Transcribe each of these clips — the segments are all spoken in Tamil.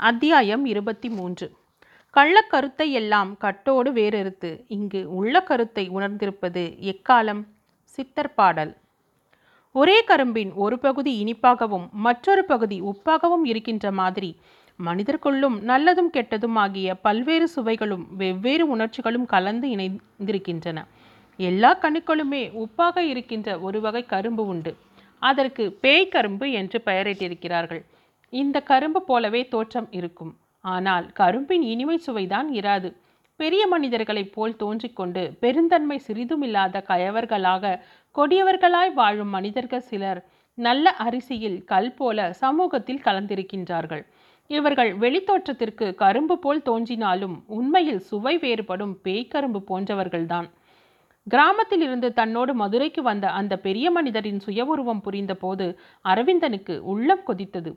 அத்தியாயம் இருபத்தி மூன்று. கள்ளக்கருத்தை எல்லாம் கட்டோடு வேறெறுத்து இங்கு உள்ள கருத்தை உணர்ந்திருப்பது எக்காலம்? சித்தர் பாடல். ஒரே கரும்பின் ஒரு பகுதி இனிப்பாகவும் மற்றொரு பகுதி உப்பாகவும் இருக்கின்ற மாதிரி மனிதர்க்குள்ளும் நல்லதும் கெட்டதும் ஆகிய பல்வேறு சுவைகளும் வெவ்வேறு உணர்ச்சிகளும் கலந்து இணைந்திருக்கின்றன. எல்லா கணுக்களுமே உப்பாக இருக்கின்ற ஒரு வகை கரும்பு உண்டு. அதற்கு பேய் கரும்பு என்று பெயரிட்டிருக்கிறார்கள். இந்த கரும்பு போலவே தோற்றம் இருக்கும். ஆனால் கரும்பின் இனிமை சுவைதான் இராது. பெரிய மனிதர்களைப் போல் தோன்றிக்கொண்டு பெருந்தன்மை சிறிதுமில்லாத கயவர்களாக கொடியவர்களாய் வாழும் மனிதர்கள் சிலர் நல்ல அரிசியில் கல் போல சமூகத்தில் கலந்திருக்கின்றார்கள். இவர்கள் வெளித்தோற்றத்திற்கு கரும்பு போல் தோன்றினாலும் உண்மையில் சுவை வேறுபடும் பேய்க்கரும்பு போன்றவர்கள்தான். கிராமத்தில் இருந்து தன்னோடு மதுரைக்கு வந்த அந்த பெரிய மனிதரின் சுய உருவம் புரிந்த போது அரவிந்தனுக்கு உள்ளம் கொதித்தது.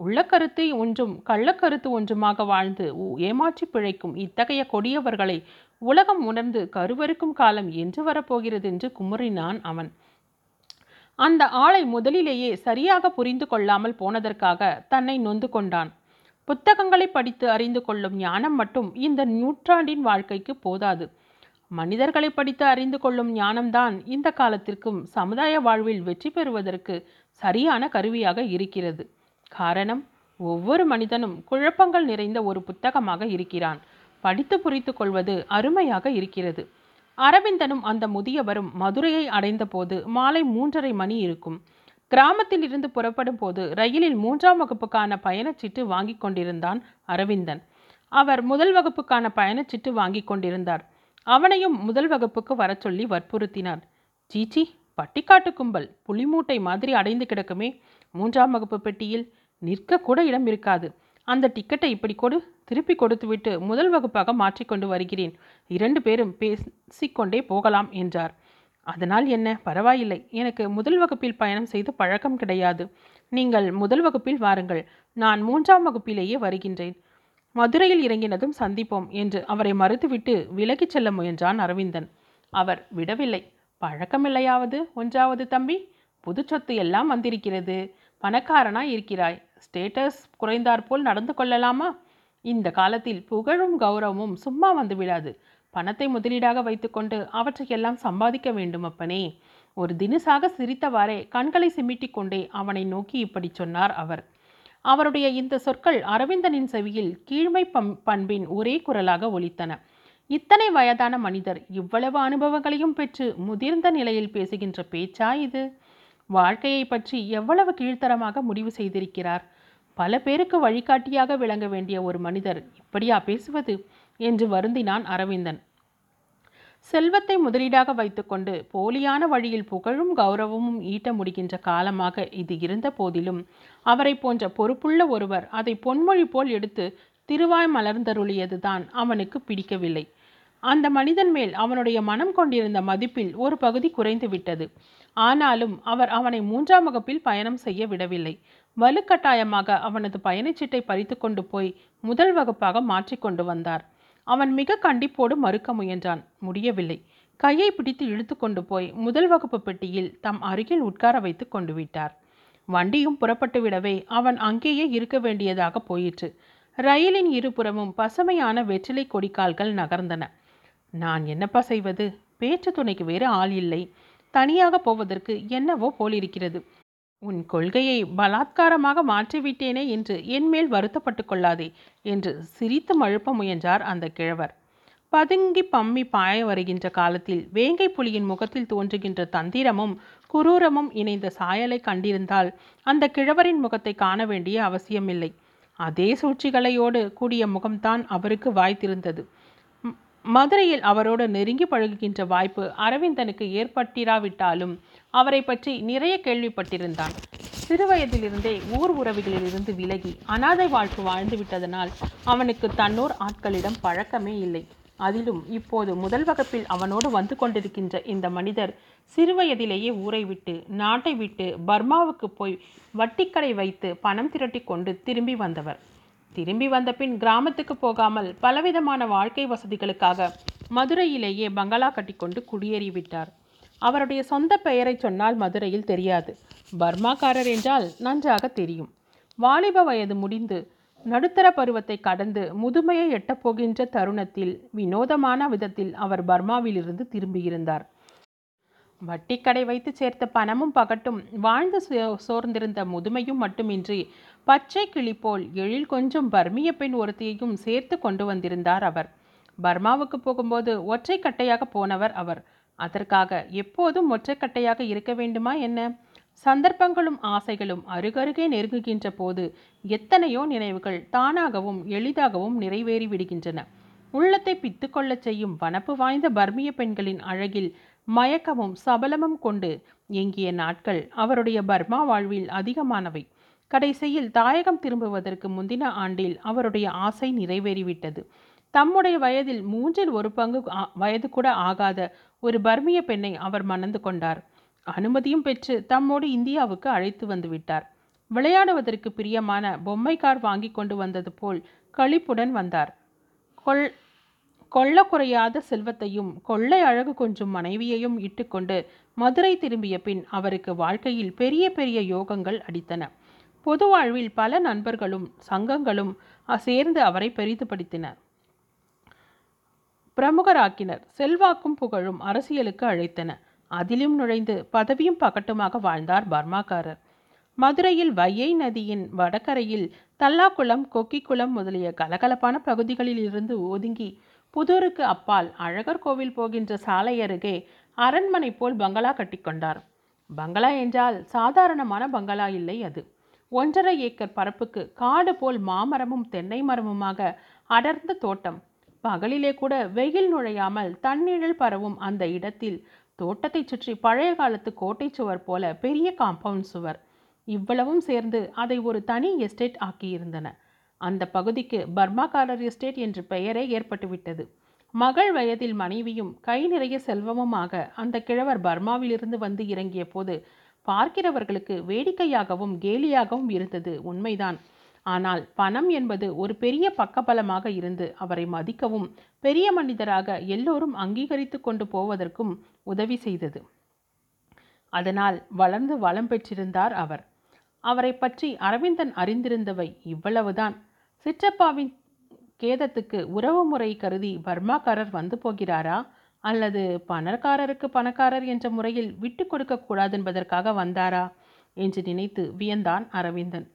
உள்ளக்கருத்தை ஒன்றும் கள்ளக்கருத்து ஒன்றுமாக வாழ்ந்து ஏமாற்றி பிழைக்கும் இத்தகைய கொடியவர்களை உலகம் உணர்ந்து கருவறுக்கும் காலம் என்று வரப்போகிறது என்று குமுறினான் அவன். அந்த ஆளை முதலிலேயே சரியாக புரிந்து கொள்ளாமல் போனதற்காக தன்னை நொந்து கொண்டான். புத்தகங்களை படித்து அறிந்து கொள்ளும் ஞானம் மட்டும் இந்த நூற்றாண்டின் வாழ்க்கைக்கு போதாது. மனிதர்களை படித்து அறிந்து கொள்ளும் ஞானம்தான் இந்த காலத்திற்கும் சமுதாய வாழ்வில் வெற்றி பெறுவதற்கு சரியான கருவியாக இருக்கிறது. காரணம் ஒவ்வொரு மனிதனும் குழப்பங்கள் நிறைந்த ஒரு புத்தகமாக இருக்கிறான். படித்து புரித்து கொள்வது அருமையாக இருக்கிறது. அரவிந்தனும் அந்த முதியவரும் மதுரையை அடைந்தபோது மாலை மூன்றரை மணி இருக்கும். கிராமத்தில் இருந்து புறப்படும் போது ரயிலில் மூன்றாம் வகுப்புக்கான பயணச்சீட்டு வாங்கி கொண்டிருந்தான் அரவிந்தன். அவர் முதல் வகுப்புக்கான பயணச்சீட்டு வாங்கி கொண்டிருந்தார். அவனையும் முதல் வகுப்புக்கு வர சொல்லி வற்புறுத்தினார். சீச்சி பட்டிக்காட்டு கும்பல் புலிமூட்டை மாதிரி அடைந்து கிடக்குமே மூன்றாம் வகுப்பு பெட்டியில் நிற்கக்கூட இடம் இருக்காது. அந்த டிக்கெட்டை இப்படி கொடு திருப்பி கொடுத்துவிட்டு முதல் வகுப்பாக மாற்றிக்கொண்டு வருகிறேன். இரண்டு பேரும் பேசிக்கொண்டே போகலாம் என்றார். அதனால் என்ன? பரவாயில்லை. எனக்கு முதல் வகுப்பில் பயணம் செய்து பழக்கம் கிடையாது. நீங்கள் முதல் வகுப்பில் வாருங்கள். நான் மூன்றாம் வகுப்பிலேயே வருகின்றேன். மதுரையில் இறங்கினதும் சந்திப்போம் என்று அவரை மறுத்துவிட்டு விலகிச் செல்ல முயன்றான் அரவிந்தன். அவர் விடவில்லை. பழக்கமில்லையாவது? ஒன்றாவது தம்பி? புது சொத்து எல்லாம் வந்திருக்கிறது. பணக்காரனாய் இருக்கிறாய். ஸ்டேட்டஸ் குறைந்தாற்போல் நடந்து கொள்ளலாமா? இந்த காலத்தில் புகழும் கௌரவமும் சும்மா வந்து விடாது பணத்தை முதலீடாக வைத்துக்கொண்டு அவற்றையெல்லாம் சம்பாதிக்க வேண்டும் அப்பனே. ஒரு தினுசாக சிரித்தவாறே கண்களை சிமிட்டிக் கொண்டே அவனை நோக்கி இப்படி சொன்னார் அவர். அவருடைய இந்த சொற்கள் அரவிந்தனின் செவியில் கீழ்மை பம் பண்பின் ஒரே குரலாக ஒலித்தன. இத்தனை வயதான மனிதர் இவ்வளவு அனுபவங்களையும் பெற்று முதிர்ந்த நிலையில் பேசுகின்ற பேச்சா இது? வாழ்க்கையை பற்றி எவ்வளவு கீழ்த்தரமாக முடிவு செய்திருக்கிறார்? பல பேருக்கு வழிகாட்டியாக விளங்க வேண்டிய ஒரு மனிதர் இப்படியா பேசுவது? என்று வருந்தினான் அரவிந்தன். செல்வத்தை முதலீடாக வைத்துக்கொண்டு போலியான வழியில் புகழும் கௌரவமும் ஈட்ட முடிகின்ற காலமாக இது இருந்த போதிலும் அவரை போன்ற பொறுப்புள்ள ஒருவர் அதை பொன்மொழி போல் எடுத்து திருவாய் மலர்ந்தருளியதுதான் அவனுக்கு பிடிக்கவில்லை. அந்த மனிதன் மேல் அவனுடைய மனம் கொண்டிருந்த மதிப்பில் ஒரு பகுதி குறைந்து விட்டது. ஆனாலும் அவர் அவனை மூன்றாம் வகுப்பில் பயணம் செய்ய விடவில்லை. வலுக்கட்டாயமாக அவனது பயணச்சீட்டை பறித்து கொண்டு போய் முதல் வகுப்பாக மாற்றிக்கொண்டு வந்தார். அவன் மிக கண்டிப்போடு மறுக்க முயன்றான். முடியவில்லை. கையை பிடித்து இழுத்து கொண்டு போய் முதல் வகுப்பு பெட்டியில் தம் அருகில் உட்கார வைத்து கொண்டு விட்டார். வண்டியும் புறப்பட்டு விடவே அவன் அங்கேயே இருக்க வேண்டியதாக போயிற்று. ரயிலின் இருபுறமும் பசுமையான வெற்றிலை கொடிக்கால்கள் நகர்ந்தன. நான் என்னப்பா செய்வது? பேச்சு துணைக்கு வேறு ஆள் இல்லை. தனியாக போவதற்கு என்னவோ போலிருக்கிறது. உன் கொள்கையை பலாத்காரமாக மாற்றிவிட்டேனே என்று என்மேல் வருத்தப்பட்டு கொள்ளாதே என்று சிரித்து மழுப்ப முயன்றார் அந்த கிழவர். பதுங்கி பம்மி பாய வருகின்ற காலத்தில் வேங்கை புலியின் முகத்தில் தோன்றுகின்ற தந்திரமும் குரூரமும் இணைந்த சாயலை கண்டிருந்தால் அந்த கிழவரின் முகத்தை காண வேண்டிய அவசியமில்லை. அதே சூழ்ச்சிகளையோடு கூடிய முகம்தான் அவருக்கு வாய்த்திருந்தது. மதுரையில் அவரோடு நெருங்கி பழகுகின்ற வாய்ப்பு அரவிந்தனுக்கு ஏற்பட்டிராவிட்டாலும் அவரை பற்றி நிறைய கேள்விப்பட்டிருந்தான். சிறுவயதிலிருந்தே ஊர் உறவுகளிலிருந்து விலகி அனாதை வாழ்க்கை வாழ்ந்து விட்டதனால் அவனுக்கு தன்னோர் ஆட்களிடம் பழக்கமே இல்லை. அதிலும் இப்போது முதல் வகுப்பில் அவனோடு வந்து கொண்டிருக்கின்ற இந்த மனிதர் சிறுவயதிலேயே ஊரை விட்டு நாட்டை விட்டு பர்மாவுக்கு போய் வட்டிக்கடை வைத்து பணம் திரட்டி கொண்டு திரும்பி வந்தவர். திரும்பி வந்தபின் கிராமத்துக்கு போகாமல் பலவிதமான வாழ்க்கை வசதிகளுக்காக மதுரையிலேயே பங்களா கட்டிக்கொண்டு குடியேறிவிட்டார் அவருடைய சொந்த பெயரை சொன்னால் மதுரையில் தெரியாது. பர்மாக்காரர் என்றால் நன்றாக தெரியும். வாலிப வயது முடிந்து நடுத்தர பருவத்தை கடந்து முதுமையை எட்டப்போகின்ற தருணத்தில் வினோதமான விதத்தில் அவர் பர்மாவிலிருந்து திரும்பியிருந்தார். வட்டிக்கடை வைத்து சேர்த்த பணமும் பகட்டும் வாழ்ந்து சோ- சோர்ந்திருந்த முதுமையும் மட்டுமின்றி பச்சை கிளி போல் எழில் கொஞ்சம் பர்மிய பெண் ஒருத்தியையும் சேர்த்து கொண்டு வந்திருந்தார் அவர். பர்மாவுக்கு போகும்போது ஒற்றைக்கட்டையாக போனவர் அவர். அதற்காக எப்போதும் ஒற்றைக்கட்டையாக இருக்க வேண்டுமா என்ன? சந்தர்ப்பங்களும் ஆசைகளும் அருகருகே நெருங்குகின்ற போது எத்தனையோ நினைவுகள் தானாகவும் எளிதாகவும் நிறைவேறி விடுகின்றன. உள்ளத்தை பித்துக்கொள்ளச் செய்யும் வனப்பு வாய்ந்த பர்மிய பெண்களின் அழகில் மயக்கமும் சபலமும் கொண்டு எங்கிய நாட்கள் அவருடைய பர்மா வாழ்வில் அதிகமானவை. கடைசியில் தாயகம் திரும்புவதற்கு முந்தின ஆண்டில் அவருடைய ஆசை நிறைவேறிவிட்டது. தம்முடைய வயதில் மூன்றில் ஒரு பங்கு வயது கூட ஆகாத ஒரு பர்மிய பெண்ணை அவர் மணந்து கொண்டார். அனுமதியும் பெற்று தம்மோடு இந்தியாவுக்கு அழைத்து வந்து விட்டார். விளையாடுவதற்கு பிரியமான பொம்மை கார் வாங்கி கொண்டு வந்தது போல் களிப்புடன் வந்தார். கொள் கொள்ள குறையாத செல்வத்தையும் கொள்ளை அழகு கொஞ்சும் மனைவியையும் இட்டுக்கொண்டு மதுரை திரும்பிய பின் அவருக்கு வாழ்க்கையில் பெரிய பெரிய யோகங்கள் அடித்தன. பொது வாழ்வில் பல நண்பர்களும் சங்கங்களும் சேர்ந்து அவரை பெரிதுபடுத்தினர் பிரமுகராக்கினர். செல்வாக்கும் புகழும் அரசியலுக்கு அழைத்தன அதிலும் நுழைந்து பதவியும் பகட்டுமாக வாழ்ந்தார் பர்மாக்காரர். மதுரையில் வையை நதியின் வடகரையில் தல்லாக்குளம் கொக்கிக்குளம் முதலிய கலகலப்பான பகுதிகளில் இருந்து ஒதுங்கி புதூருக்கு அப்பால் அழகர் கோவில் போகின்ற சாலை அருகே அரண்மனை போல் பங்களா கட்டிக்கொண்டார் பங்களா என்றால் சாதாரணமான பங்களா இல்லை அது. ஒன்றரை ஏக்கர் பரப்புக்கு காடு போல் மாமரமும் தென்னை மரமுமாக அடர்ந்த தோட்டம். பகலிலே கூட வெயில் நுழையாமல் தன்னிழல் பரவும் அந்த இடத்தில் தோட்டத்தைச் சுற்றி பழைய காலத்து கோட்டை சுவர் போல பெரிய காம்பவுண்ட் சுவர். இவ்வளவும் சேர்ந்து அதை ஒரு தனி எஸ்டேட் ஆக்கியிருந்தன. அந்த பகுதிக்கு பர்மாக்காரர் எஸ்டேட் என்று பெயரே ஏற்பட்டுவிட்டது. மகள் வயதில் மனைவியும் கை நிறைய செல்வமுமாக அந்த கிழவர் பர்மாவிலிருந்து வந்து இறங்கிய போது பார்க்கிறவர்களுக்கு வேடிக்கையாகவும் கேலியாகவும் இருந்தது உண்மைதான். ஆனால் பணம் என்பது ஒரு பெரிய பக்கபலமாக இருந்து அவரை மதிக்கவும் பெரிய மனிதராக எல்லோரும் அங்கீகரித்து கொண்டு போவதற்கும் உதவி செய்தது. அதனால் வளர்ந்து வளம் பெற்றிருந்தார் அவர். அவரை பற்றி அரவிந்தன் அறிந்திருந்தவை இவ்வளவுதான். சிற்றப்பாவின் கேதத்துக்கு உறவு முறை கருதி பர்மாக்காரர் வந்து போகிறாரா? அல்லது பணக்காரருக்கு பணக்காரர் என்ற முறையில் விட்டு கொடுக்க கூடாது என்பதற்காக வந்தாரா என்று நினைத்து வியந்தான் அரவிந்தன்.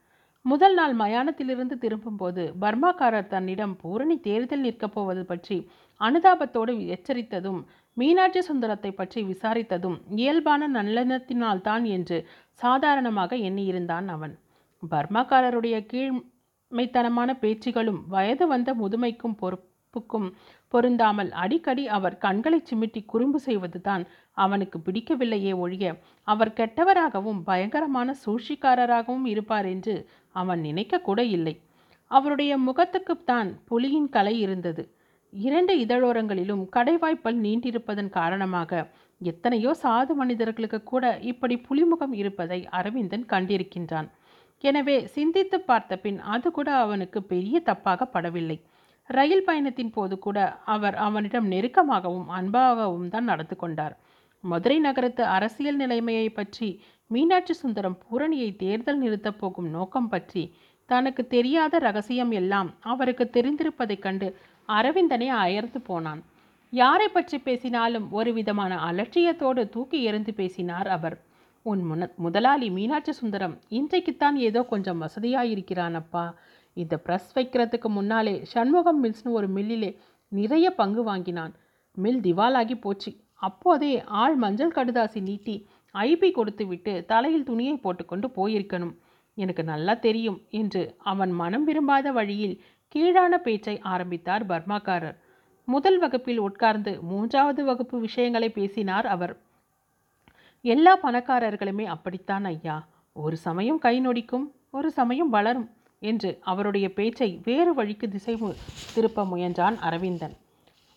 முதல் நாள் மயானத்திலிருந்து திரும்பும்போது பர்மாக்காரர் தன்னிடம் பூரணி தேர்தல் நிற்கப் போவது பற்றி அனுதாபத்தோடு எச்சரித்ததும் மீனாட்சி சுந்தரத்தை பற்றி விசாரித்ததும் இயல்பான நல்லெண்ணத்தினால்தான் என்று சாதாரணமாக எண்ணியிருந்தான் அவன். பர்மாக்காரருடைய கீழ்மைத்தனமான பேச்சுகளும் வயது வந்த முதுமைக்கும் பொறுப்புக்கும் பொருந்தாமல் அடிக்கடி அவர் கண்களை சிமிட்டி குறும்பு செய்வதுதான் அவனுக்கு பிடிக்கவில்லையே ஒழிய அவர் கெட்டவராகவும் பயங்கரமான சூழ்ச்சிக்காரராகவும் இருப்பார் என்று அவன் நினைக்க கூட இல்லை. அவருடைய முகத்துக்குத்தான் புலியின் கலை இருந்தது. இரண்டு இதழோரங்களிலும் கடைவாய்ப்பல் நீண்டிருப்பதன் காரணமாக எத்தனையோ சாது மனிதர்களுக்கு கூட இப்படி புலிமுகம் இருப்பதை அரவிந்தன் கண்டிருக்கின்றான். எனவே சிந்தித்து பார்த்த பின் அது கூட அவனுக்கு பெரிய தப்பாக படவில்லை. ரயில் பயணத்தின் போது கூட அவர் அவனிடம் நெருக்கமாகவும் அன்பாகவும் தான் நடந்து கொண்டார். மதுரை நகரத்து அரசியல் நிலைமையை பற்றி மீனாட்சி சுந்தரம் பூரணியை தேர்தல் நிறுத்தப் போகும் நோக்கம் பற்றி தனக்கு தெரியாத ரகசியம் எல்லாம் அவருக்கு தெரிந்திருப்பதைக் கண்டு அரவிந்தனை அயர்ந்து போனான். யாரை பற்றி பேசினாலும் ஒரு விதமான அலட்சியத்தோடு தூக்கி எறிந்து பேசினார் அவர். உன் முன முதலாளி மீனாட்சி சுந்தரம் இன்றைக்குத்தான் ஏதோ கொஞ்சம் வசதியாயிருக்கிறானப்பா. இந்த ப்ரெஸ் வைக்கிறதுக்கு முன்னாலே சண்முகம் மில்ஸ்னு ஒரு மில்லிலே நிறைய பங்கு வாங்கினான். மில் திவாலாகி போச்சு. அப்போதே ஆள் மஞ்சள் கடுதாசி நீட்டி ஐபி கொடுத்து விட்டு தலையில் துணியை போட்டுக்கொண்டு போயிருக்கணும். எனக்கு நல்லா தெரியும் என்று அவன் மனம் விரும்பாத வழியில் கீழான பேச்சை ஆரம்பித்தார் பர்மாக்காரர். முதல் வகுப்பில் உட்கார்ந்து மூன்றாவது வகுப்பு விஷயங்களை பேசினார் அவர். எல்லா பணக்காரர்களுமே அப்படித்தான் ஐயா. ஒரு சமயம் கை நொடிக்கும் ஒரு சமயம் வளரும். என்று அவருடைய பேச்சை வேறு வழிக்கு திசை திருப்ப முயன்றான் அரவிந்தன்.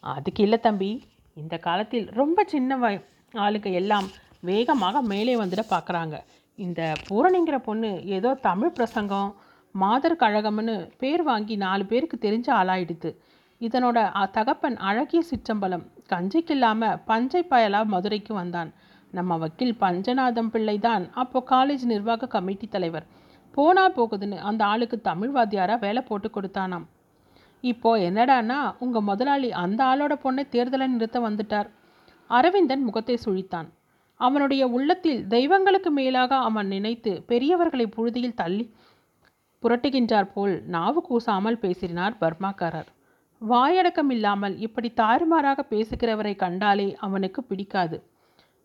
அதுக்கு இல்லை தம்பி. இந்த காலத்தில் ரொம்ப சின்ன வய ஆளுக்கு எல்லாம் வேகமாக மேலே வந்துட பார்க்குறாங்க இந்த பூரணிங்கிற பொண்ணு ஏதோ தமிழ் பிரசங்கம் மாதர் கழகம்னு பேர் வாங்கி நாலு பேருக்கு தெரிஞ்ச ஆளாயிடுது இதனோட அ- தகப்பன் அழகிய சிற்றம்பலம் கஞ்சிக்கு இல்லாமல் பஞ்சை பயலா மதுரைக்கு வந்தான். நம்ம வக்கீல் பஞ்சநாதம் பிள்ளை தான். அப்போ காலேஜ் நிர்வாக கமிட்டி தலைவர். போனா போகுதுன்னு அந்த ஆளுக்கு தமிழ் வாத்தியாராக வேலை போட்டு கொடுத்தானாம். இப்போ என்னடான்னா உங்கள் முதலாளி அந்த ஆளோட பொண்ணை தேர்தலை நிறுத்த வந்துட்டார். அரவிந்தன் முகத்தை சுழித்தான். அவனுடைய உள்ளத்தில் தெய்வங்களுக்கு மேலாக அவன் நினைத்து பெரியவர்களை புழுதியில் தள்ளி புரட்டுகின்றார் போல் நாவு கூசாமல் பேசினார் பர்மாக்காரர் வாயடக்கம் இல்லாமல் இப்படி தாறுமாறாக பேசுகிறவரை கண்டாலே அவனுக்கு பிடிக்காது.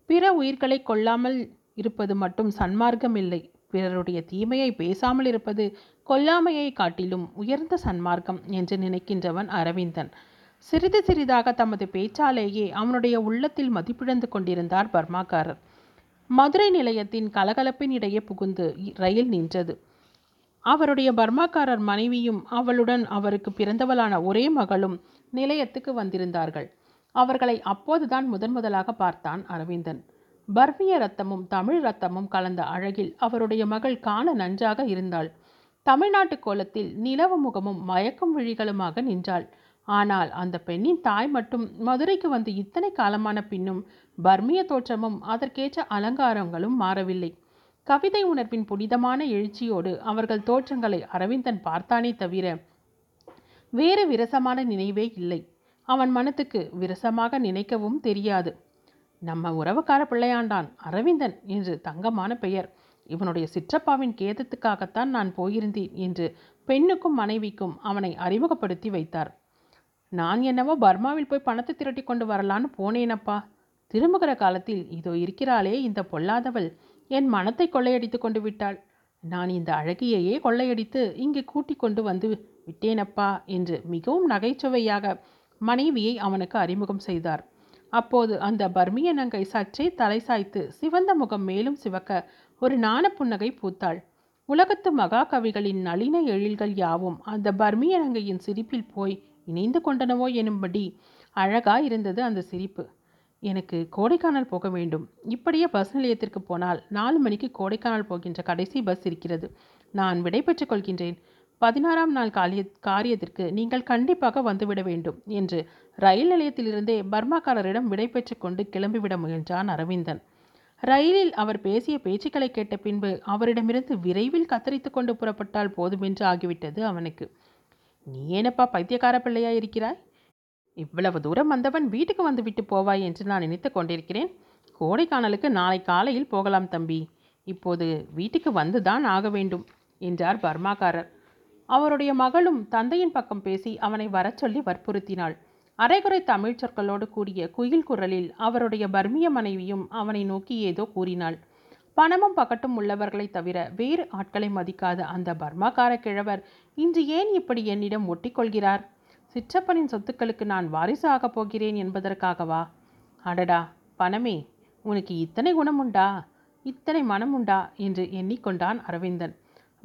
பிற உயிர்களை கொல்லாமல் இருப்பது மட்டும் சன்மார்க்கம் இல்லை பிறருடைய தீமையை பேசாமல் இருப்பது கொல்லாமையை காட்டிலும் உயர்ந்த சன்மார்க்கம் என்று நினைக்கின்றவன் அரவிந்தன். சிறிது சிறிதாக தமது பேச்சாலேயே அவனுடைய உள்ளத்தில் மதிப்பிழந்து கொண்டிருந்தார் பர்மாக்காரர். மதுரை நிலையத்தின் கலகலப்பின் இடையே புகுந்து ரயில் நின்றது. அவருடைய பர்மாக்காரர் மனைவியும் அவளுடன் அவருக்கு பிறந்தவளான ஒரே மகளும் நிலையத்துக்கு வந்திருந்தார்கள். அவர்களை அப்போதுதான் முதன் முதலாக பார்த்தான் அரவிந்தன். பர்மிய ரத்தமும் தமிழ் ரத்தமும் கலந்த அழகில் அவருடைய மகள் காண நன்றாக இருந்தாள். தமிழ்நாட்டு கோலத்தில் நிலவு முகமும் மயக்கும் விழிகளுமாக நின்றாள். ஆனால் அந்த பெண்ணின் தாய் மட்டும் மதுரைக்கு வந்து இத்தனை காலமான பின்னும் பர்மிய தோற்றமும் அதற்கேற்ற அலங்காரங்களும் மாறவில்லை. கவிதை உணர்வின் புனிதமான எழுச்சியோடு அவர்கள் தோற்றங்களை அரவிந்தன் பார்த்தானே தவிர வேறு விரசமான நினைவே இல்லை. அவன் மனத்துக்கு விரசமாக நினைக்கவும் தெரியாது. நம்ம உறவுக்கார பிள்ளையாண்டான் அரவிந்தன் என்று தங்கமான பெயர். இவனுடைய சிற்றப்பாவின் கேதத்துக்காகத்தான் நான் போயிருந்தேன் என்று பெண்ணுக்கும் மனைவிக்கும் அவனை அறிமுகப்படுத்தி வைத்தார். நான் என்னவோ பர்மாவில் போய் பணத்தை திரட்டி கொண்டு வரலான்னு போனேனப்பா. திரும்புகிற காலத்தில் இதோ இருக்கிறாளே இந்த பொல்லாதவள். என் மனத்தை கொள்ளையடித்து கொண்டு விட்டாள். நான் இந்த அழகியையே கொள்ளையடித்து இங்கு கூட்டிக் கொண்டு வந்து விட்டேனப்பா என்று மிகவும் நகைச்சுவையாக மனைவியை அவனுக்கு அறிமுகம் செய்தார். அப்போது அந்த பர்மிய நங்கை சற்றே தலை சாய்த்து சிவந்த முகம் மேலும் சிவக்க ஒரு நாண புன்னகை பூத்தாள். உலகத்து மகாகவிகளின் நளின எழில்கள் யாவும் அந்த பர்மிய நங்கையின் சிரிப்பில் போய் இணைந்து கொண்டனவோ எனும்படி அழகா இருந்தது அந்த சிரிப்பு. எனக்கு கோடைக்கானல் போக வேண்டும். இப்படியே பஸ் நிலையத்திற்கு போனால் நாலு மணிக்கு கோடைக்கானல் போகின்ற கடைசி பஸ் இருக்கிறது. நான் விடைபெற்றுக் கொள்கின்றேன். பதினாறாம் நாள் காலிய காரியத்திற்கு நீங்கள் கண்டிப்பாக வந்துவிட வேண்டும் என்று ரயில் நிலையத்திலிருந்தே பர்மாக்காரரிடம் விடை பெற்று கொண்டு கிளம்பிவிட முயன்றான் அரவிந்தன். ரயிலில் அவர் பேசிய பேச்சுக்களை கேட்ட பின்பு அவரிடமிருந்து விரைவில் கத்தரித்து கொண்டு புறப்பட்டால் போதுமென்று ஆகிவிட்டது அவனுக்கு. நீ ஏனப்பா பைத்தியக்கார பிள்ளையா இருக்கிறாய் இவ்வளவு தூரம் வந்தவன் வீட்டுக்கு வந்துவிட்டு போவாய் என்று நான் நினைத்து கொண்டிருக்கிறேன். கோடைக்கானலுக்கு நாளை காலையில் போகலாம் தம்பி. இப்போது வீட்டுக்கு வந்துதான் ஆக வேண்டும் என்றார் பர்மாக்காரர். அவருடைய மகளும் தந்தையின் பக்கம் பேசி அவனை வரச் சொல்லி வற்புறுத்தினாள். அரைகுறை தமிழ் சொற்களோடு கூடிய குயில் குரலில் அவருடைய பர்மிய மனைவியும் அவனை நோக்கி ஏதோ கூறினாள். பணமும் பக்கட்டும் உள்ளவர்களை தவிர வேறு ஆட்களை மதிக்காத அந்த பர்மாக்கார கிழவர் இன்று ஏன் இப்படி என்னிடம் ஒட்டிக்கொள்கிறார்? சிற்றப்பனின் சொத்துக்களுக்கு நான் வாரிசு ஆகப் போகிறேன் என்பதற்காகவா? அடடா பணமே உனக்கு இத்தனை குணமுண்டா? இத்தனை மனமுண்டா? என்று எண்ணிக்கொண்டான் அரவிந்தன்.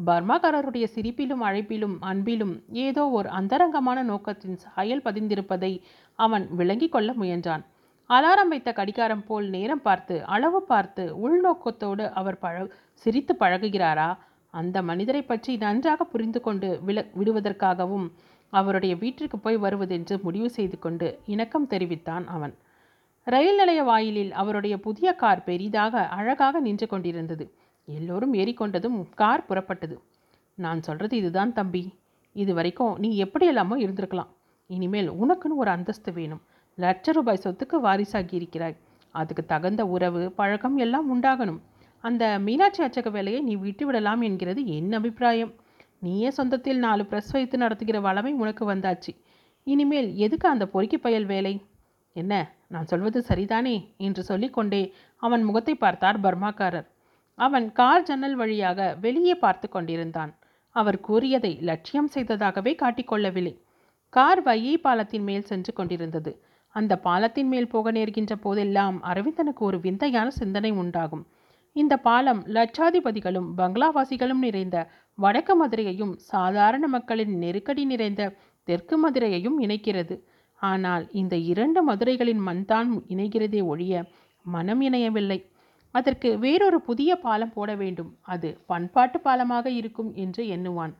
பர்மாக்காரருடைய சிரிப்பிலும் அழைப்பிலும் அன்பிலும் ஏதோ ஒரு அந்தரங்கமான நோக்கத்தின் சாயல் பதிந்திருப்பதை அவன் விளங்கி கொள்ள முயன்றான். அலாரம் வைத்த கடிகாரம் போல் நேரம் பார்த்து அளவு பார்த்து உள்நோக்கத்தோடு அவர் பழ சிரித்து பழகுகிறாரா? அந்த மனிதரை பற்றி நன்றாக புரிந்து கொண்டு வில விடுவதற்காகவும் அவருடைய வீட்டிற்கு போய் வருவதென்று முடிவு செய்து கொண்டு இணக்கம் தெரிவித்தான் அவன். ரயில் நிலைய வாயிலில் அவருடைய புதிய கார் பெரிதாக அழகாக நின்று கொண்டிருந்தது. எல்லோரும் ஏறிக்கொண்டதும் கார் புறப்பட்டது. நான் சொல்கிறது இதுதான் தம்பி. இது வரைக்கும் நீ எப்படியெல்லாமோ இருந்திருக்கலாம். இனிமேல் உனக்குன்னு ஒரு அந்தஸ்து வேணும். லட்ச ரூபாய் சொத்துக்கு வாரிசாகி இருக்கிறாய். அதுக்கு தகுந்த உறவு பழக்கம் எல்லாம் உண்டாகணும். அந்த மீனாட்சி அச்சக வேலையை நீ விட்டு விடலாம் என்கிறது என் அபிப்பிராயம். நீயே சொந்தத்தில் நாலு ப்ரெஸ் வைத்து நடத்துகிற வளமை உனக்கு வந்தாச்சு. இனிமேல் எதுக்கு அந்த பொறுக்கி பயல் வேலை? என்ன? நான் சொல்வது சரிதானே? என்று சொல்லிக்கொண்டே அவன் முகத்தை பார்த்தார் பர்மாக்காரர். அவன் கார் ஜன்னல் வழியாக வெளியே பார்த்து கொண்டிருந்தான். அவர் கூறியதை லட்சியம் செய்ததாகவே காட்டிக்கொள்ளவில்லை. கார் வையை பாலத்தின் மேல் சென்று கொண்டிருந்தது. அந்த பாலத்தின் மேல் போக நேர்கின்ற போதெல்லாம் அரவிந்தனுக்கு ஒரு விந்தையான சிந்தனை உண்டாகும். இந்த பாலம் லட்சாதிபதிகளும் பங்களாவாசிகளும் நிறைந்த வடக்கு மதுரையையும் சாதாரண மக்களின் நெருக்கடி நிறைந்த தெற்கு மதுரையையும் இணைக்கிறது. ஆனால் இந்த இரண்டு மதுரைகளின் மண்தான் இணைகிறதே ஒழிய மனம் இணையவில்லை. அதற்கு வேறொரு புதிய பாலம் போட வேண்டும். அது பண்பாட்டு பாலமாக இருக்கும் என்று எண்ணுவான்.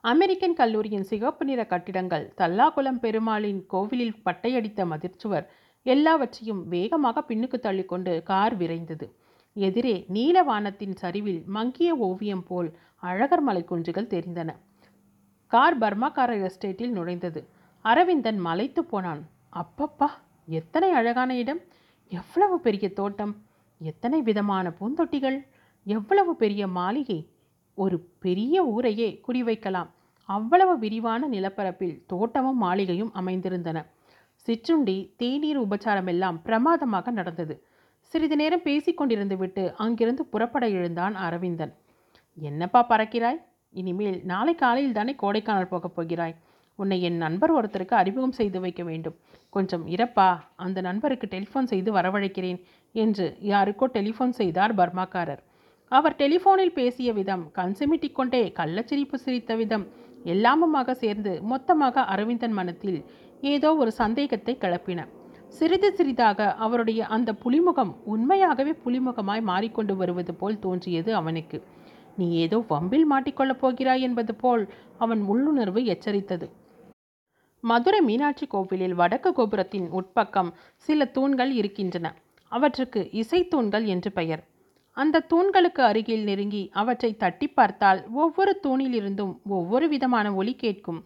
அமெரிக்கன் கல்லூரியின் சிவப்பு நிற கட்டிடங்கள் தல்லாகுளம் பெருமாளின் கோவிலில் பட்டையடித்த மதிர்ச்சுவர் எல்லாவற்றையும் வேகமாக பின்னுக்கு தள்ளிக்கொண்டு கார் விரைந்தது. எதிரே நீல வானத்தின் சரிவில் மங்கிய ஓவியம் போல் அழகர் மலை குன்றுகள் தெரிந்தன. கார் பர்மாக்காரர் எஸ்டேட்டில் நுழைந்தது. அரவிந்தன் மலைத்து போனான். அப்பப்பா எத்தனை அழகான இடம். எவ்வளவு பெரிய தோட்டம். எத்தனை விதமான பூந்தொட்டிகள்? எவ்வளவு பெரிய மாளிகை? ஒரு பெரிய ஊரையே குடிவைக்கலாம் அவ்வளவு விரிவான நிலப்பரப்பில் தோட்டமும் மாளிகையும் அமைந்திருந்தன. சிற்றுண்டி தேநீர் உபச்சாரம் எல்லாம் பிரமாதமாக நடந்தது. சிறிது நேரம் பேசிக்கொண்டிருந்து விட்டு அங்கிருந்து புறப்பட எழுந்தான் அரவிந்தன். என்னப்பா பறக்கிறாய்? இனிமேல் நாளை காலையில் தானே கோடைக்கானல் போகப் போகிறாய்? உன்னை என் நண்பர் ஒருத்தருக்கு அறிமுகம் செய்து வைக்க வேண்டும். கொஞ்சம் இறப்பா அந்த நண்பருக்கு டெலிஃபோன் செய்து வரவழைக்கிறேன் என்று யாருக்கோ டெலிஃபோன் செய்தார் பர்மாக்காரர். அவர் டெலிஃபோனில் பேசிய விதம் கண் சிமிட்டிக் கொண்டே கள்ளச்சிரிப்பு சிரித்த விதம் எல்லாமுமாக சேர்ந்து மொத்தமாக அரவிந்தன் மனத்தில் ஏதோ ஒரு சந்தேகத்தை கிளப்பின. சிறிது சிறிதாக அவருடைய அந்த புலிமுகம் உண்மையாகவே புலிமுகமாய் மாறிக்கொண்டு வருவது போல் தோன்றியது அவனுக்கு. நீ ஏதோ வம்பில் மாட்டிக்கொள்ளப் போகிறாய் என்பது போல் அவன் உள்ளுணர்வு எச்சரித்தது. மதுரை மீனாட்சி கோவிலில் வடக்கு கோபுரத்தின் உட்பக்கம் சில தூண்கள் இருக்கின்றன. அவற்றுக்கு இசைத்தூண்கள் என்று பெயர். அந்த தூண்களுக்கு அருகில் நெருங்கி அவற்றை தட்டி பார்த்தால் ஒவ்வொரு தூணிலிருந்தும் ஒவ்வொரு விதமான ஒலி கேட்கும்.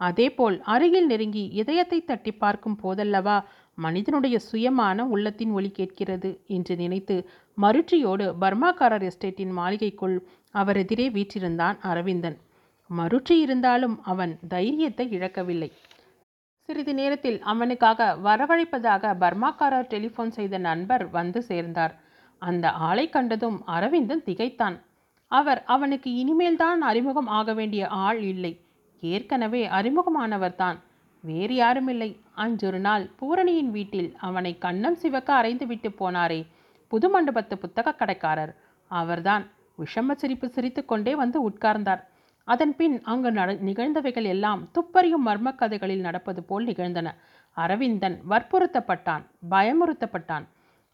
அதேபோல் அருகில் நெருங்கி இதயத்தை தட்டி பார்க்கும் போதல்லவா மனிதனுடைய சுயமான உள்ளத்தின் ஒலி கேட்கிறது என்று நினைத்து மருட்சியோடு பர்மாக்காரர் எஸ்டேட்டின் மாளிகைக்குள் அவர் எதிரே வீற்றிருந்தான் அரவிந்தன். மருட்சி இருந்தாலும் அவன் தைரியத்தை இழக்கவில்லை. சிறிது நேரத்தில் அவனுக்காக வரவழைப்பதாக பர்மாக்காரர் டெலிஃபோன் செய்த நண்பர் வந்து சேர்ந்தார். அந்த ஆளை கண்டதும் அரவிந்தன் திகைத்தான். அவர் அவனுக்கு இனிமேல்தான் அறிமுகம் ஆக வேண்டிய ஆள் இல்லை. ஏற்கனவே அறிமுகமானவர்தான் வேறு யாருமில்லை. அன்றொரு நாள் பூரணியின் வீட்டில் அவனை கண்ணம் சிவக்க அரைந்து விட்டு போனாரே. புது மண்டபத்து புத்தக கடைக்காரர். அவர்தான். விஷம சிரிப்பு சிரித்து கொண்டே வந்து உட்கார்ந்தார். அதன்பின் அங்கு நட நிகழ்ந்தவைகள் எல்லாம் துப்பறியும் மர்ம கதைகளில் நடப்பது போல் நிகழ்ந்தன. அரவிந்தன் வற்புறுத்தப்பட்டான் பயமுறுத்தப்பட்டான்.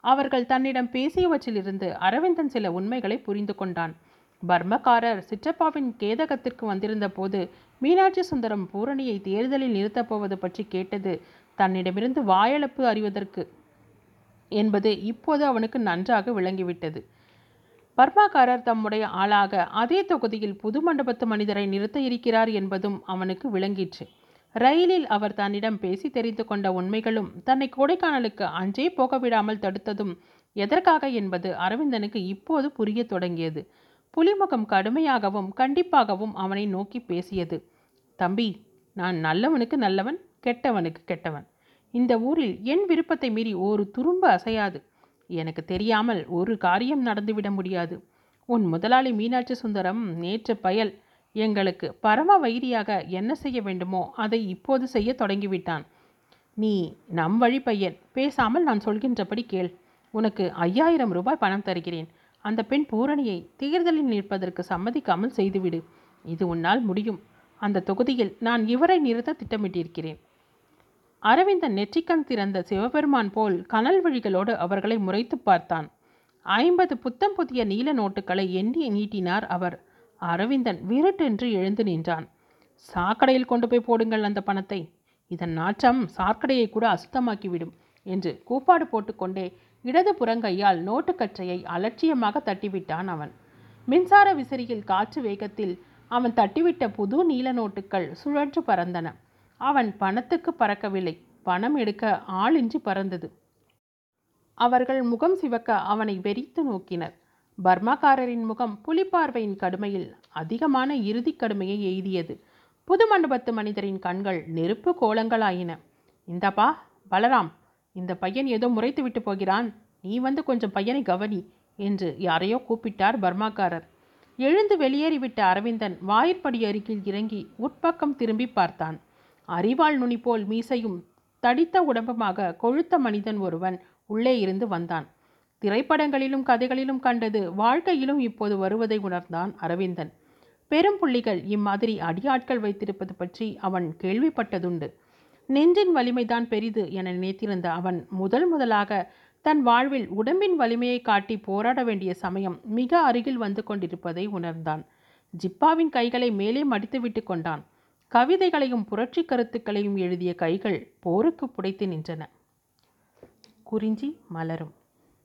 அவர்கள் தன்னிடம் பேசியவற்றிலிருந்து அரவிந்தன் சில உண்மைகளை புரிந்து கொண்டான். பர்மக்காரர் சிற்றப்பாவின் கேதகத்திற்கு வந்திருந்த போது மீனாட்சி சுந்தரம் பூரணியை தேர்தலில் நிறுத்தப் போவது பற்றி கேட்டது தன்னிடமிருந்து வாயளப்பு அறிவதற்கு என்பது இப்போது அவனுக்கு நன்றாக விளங்கிவிட்டது. பர்மாக்காரர் தம்முடைய ஆளாக அதே தொகுதியில் புது மண்டபத்து மனிதரை நிறுத்த இருக்கிறார் என்பதும் அவனுக்கு விளங்கிற்று. ரயிலில் அவர் தன்னிடம் பேசி தெரிந்து கொண்ட உண்மைகளும் தன்னை கொடைக்கானலுக்கு அஞ்சே போக விடாமல் தடுத்ததும் எதற்காக என்பது அரவிந்தனுக்கு இப்போது புரிய தொடங்கியது. புலிமுகம் கடுமையாகவும் கண்டிப்பாகவும் அவனை நோக்கி பேசியது. தம்பி நான் நல்லவனுக்கு நல்லவன் கெட்டவனுக்கு கெட்டவன். இந்த ஊரில் என் விருப்பத்தை மீறி ஒரு துரும்பு அசையாது. எனக்கு தெரியாமல் ஒரு காரியம் நடந்துவிட முடியாது. உன் முதலாளி மீனாட்சி சுந்தரம் நேற்று பயல் எங்களுக்கு பரம வைரியாக என்ன செய்ய வேண்டுமோ அதை இப்போது செய்ய தொடங்கிவிட்டான். நீ நம் வழி பையன் பேசாமல் நான் சொல்கின்றபடி கேள். உனக்கு ஐயாயிரம் ரூபாய் பணம் தருகிறேன். அந்த பெண் பூரணியை தேர்தலில் நிற்பதற்கு சம்மதிக்காமல் செய்துவிடு. இது உன்னால் முடியும். அந்த தொகுதியில் நான் இவரை நிறுத்த திட்டமிட்டிருக்கிறேன். அரவிந்தன் நெற்றிக்கண் திறந்த சிவபெருமான் போல் கனல் வழிகளோடு அவர்களை முறைத்து பார்த்தான். ஐம்பது புத்தம் புதிய நீல நோட்டுகளை எண்ணி நீட்டினார் அவர். அரவிந்தன் விருட்டென்று எழுந்து நின்றான். சாக்கடையில் கொண்டு போய் போடுங்கள் அந்த பணத்தை. இதன் நாற்றம் சாக்கடையை கூட அசுத்தமாக்கிவிடும் என்று கூப்பாடு போட்டுக்கொண்டே இடது புறங்கையால் நோட்டுக்கற்றையை அலட்சியமாக தட்டிவிட்டான் அவன். மின்சார விசிறியில் காற்று வேகத்தில் அவன் தட்டிவிட்ட புது நீல நோட்டுகள் சுழன்று பறந்தன. அவன் பணத்துக்கு பறக்கவில்லை. பணம் எடுக்க ஆளின்றி பறந்தது. அவர்கள் முகம் சிவக்க அவனை வெறித்து நோக்கினர். பர்மாக்காரரின் முகம் புலிப்பார்வையின் கடுமையில் அதிகமான இறுதி கடுமையை எய்தியது. புது மண்டபத்து மனிதரின் கண்கள் நெருப்பு கோலங்களாயின. இந்தப்பா பலராம் இந்த பையன் ஏதோ முறைத்து விட்டு போகிறான். நீ வந்து கொஞ்சம் பையனை கவனி என்று யாரையோ கூப்பிட்டார் பர்மாக்காரர். எழுந்து வெளியேறிவிட்ட அரவிந்தன் வாயிற்படி அருகில் இறங்கி உட்பக்கம் திரும்பி பார்த்தான். அறிவாள் நுனி போல் மீசையும் தடித்த உடம்புமாக கொழுத்த மனிதன் ஒருவன் உள்ளே இருந்து வந்தான். திரைப்படங்களிலும் கதைகளிலும் கண்டது வாழ்க்கையிலும் இப்போது வருவதை உணர்ந்தான் அரவிந்தன். பெரும் புள்ளிகள் இம்மாதிரி அடியாட்கள் வைத்திருப்பது பற்றி அவன் கேள்விப்பட்டதுண்டு. நெஞ்சின் வலிமைதான் பெரிது என நினைத்திருந்த அவன் முதல் முதலாக தன் வாழ்வில் உடம்பின் வலிமையை காட்டி போராட வேண்டிய சமயம் மிக அருகில் வந்து கொண்டிருப்பதை உணர்ந்தான். ஜிப்பாவின் கைகளை மேலே மடித்துவிட்டு கொண்டான். கவிதைகளையும் புரட்சி கருத்துக்களையும் எழுதிய கைகள் போருக்கு புடைத்து நின்றன. குறிஞ்சி மலரும்.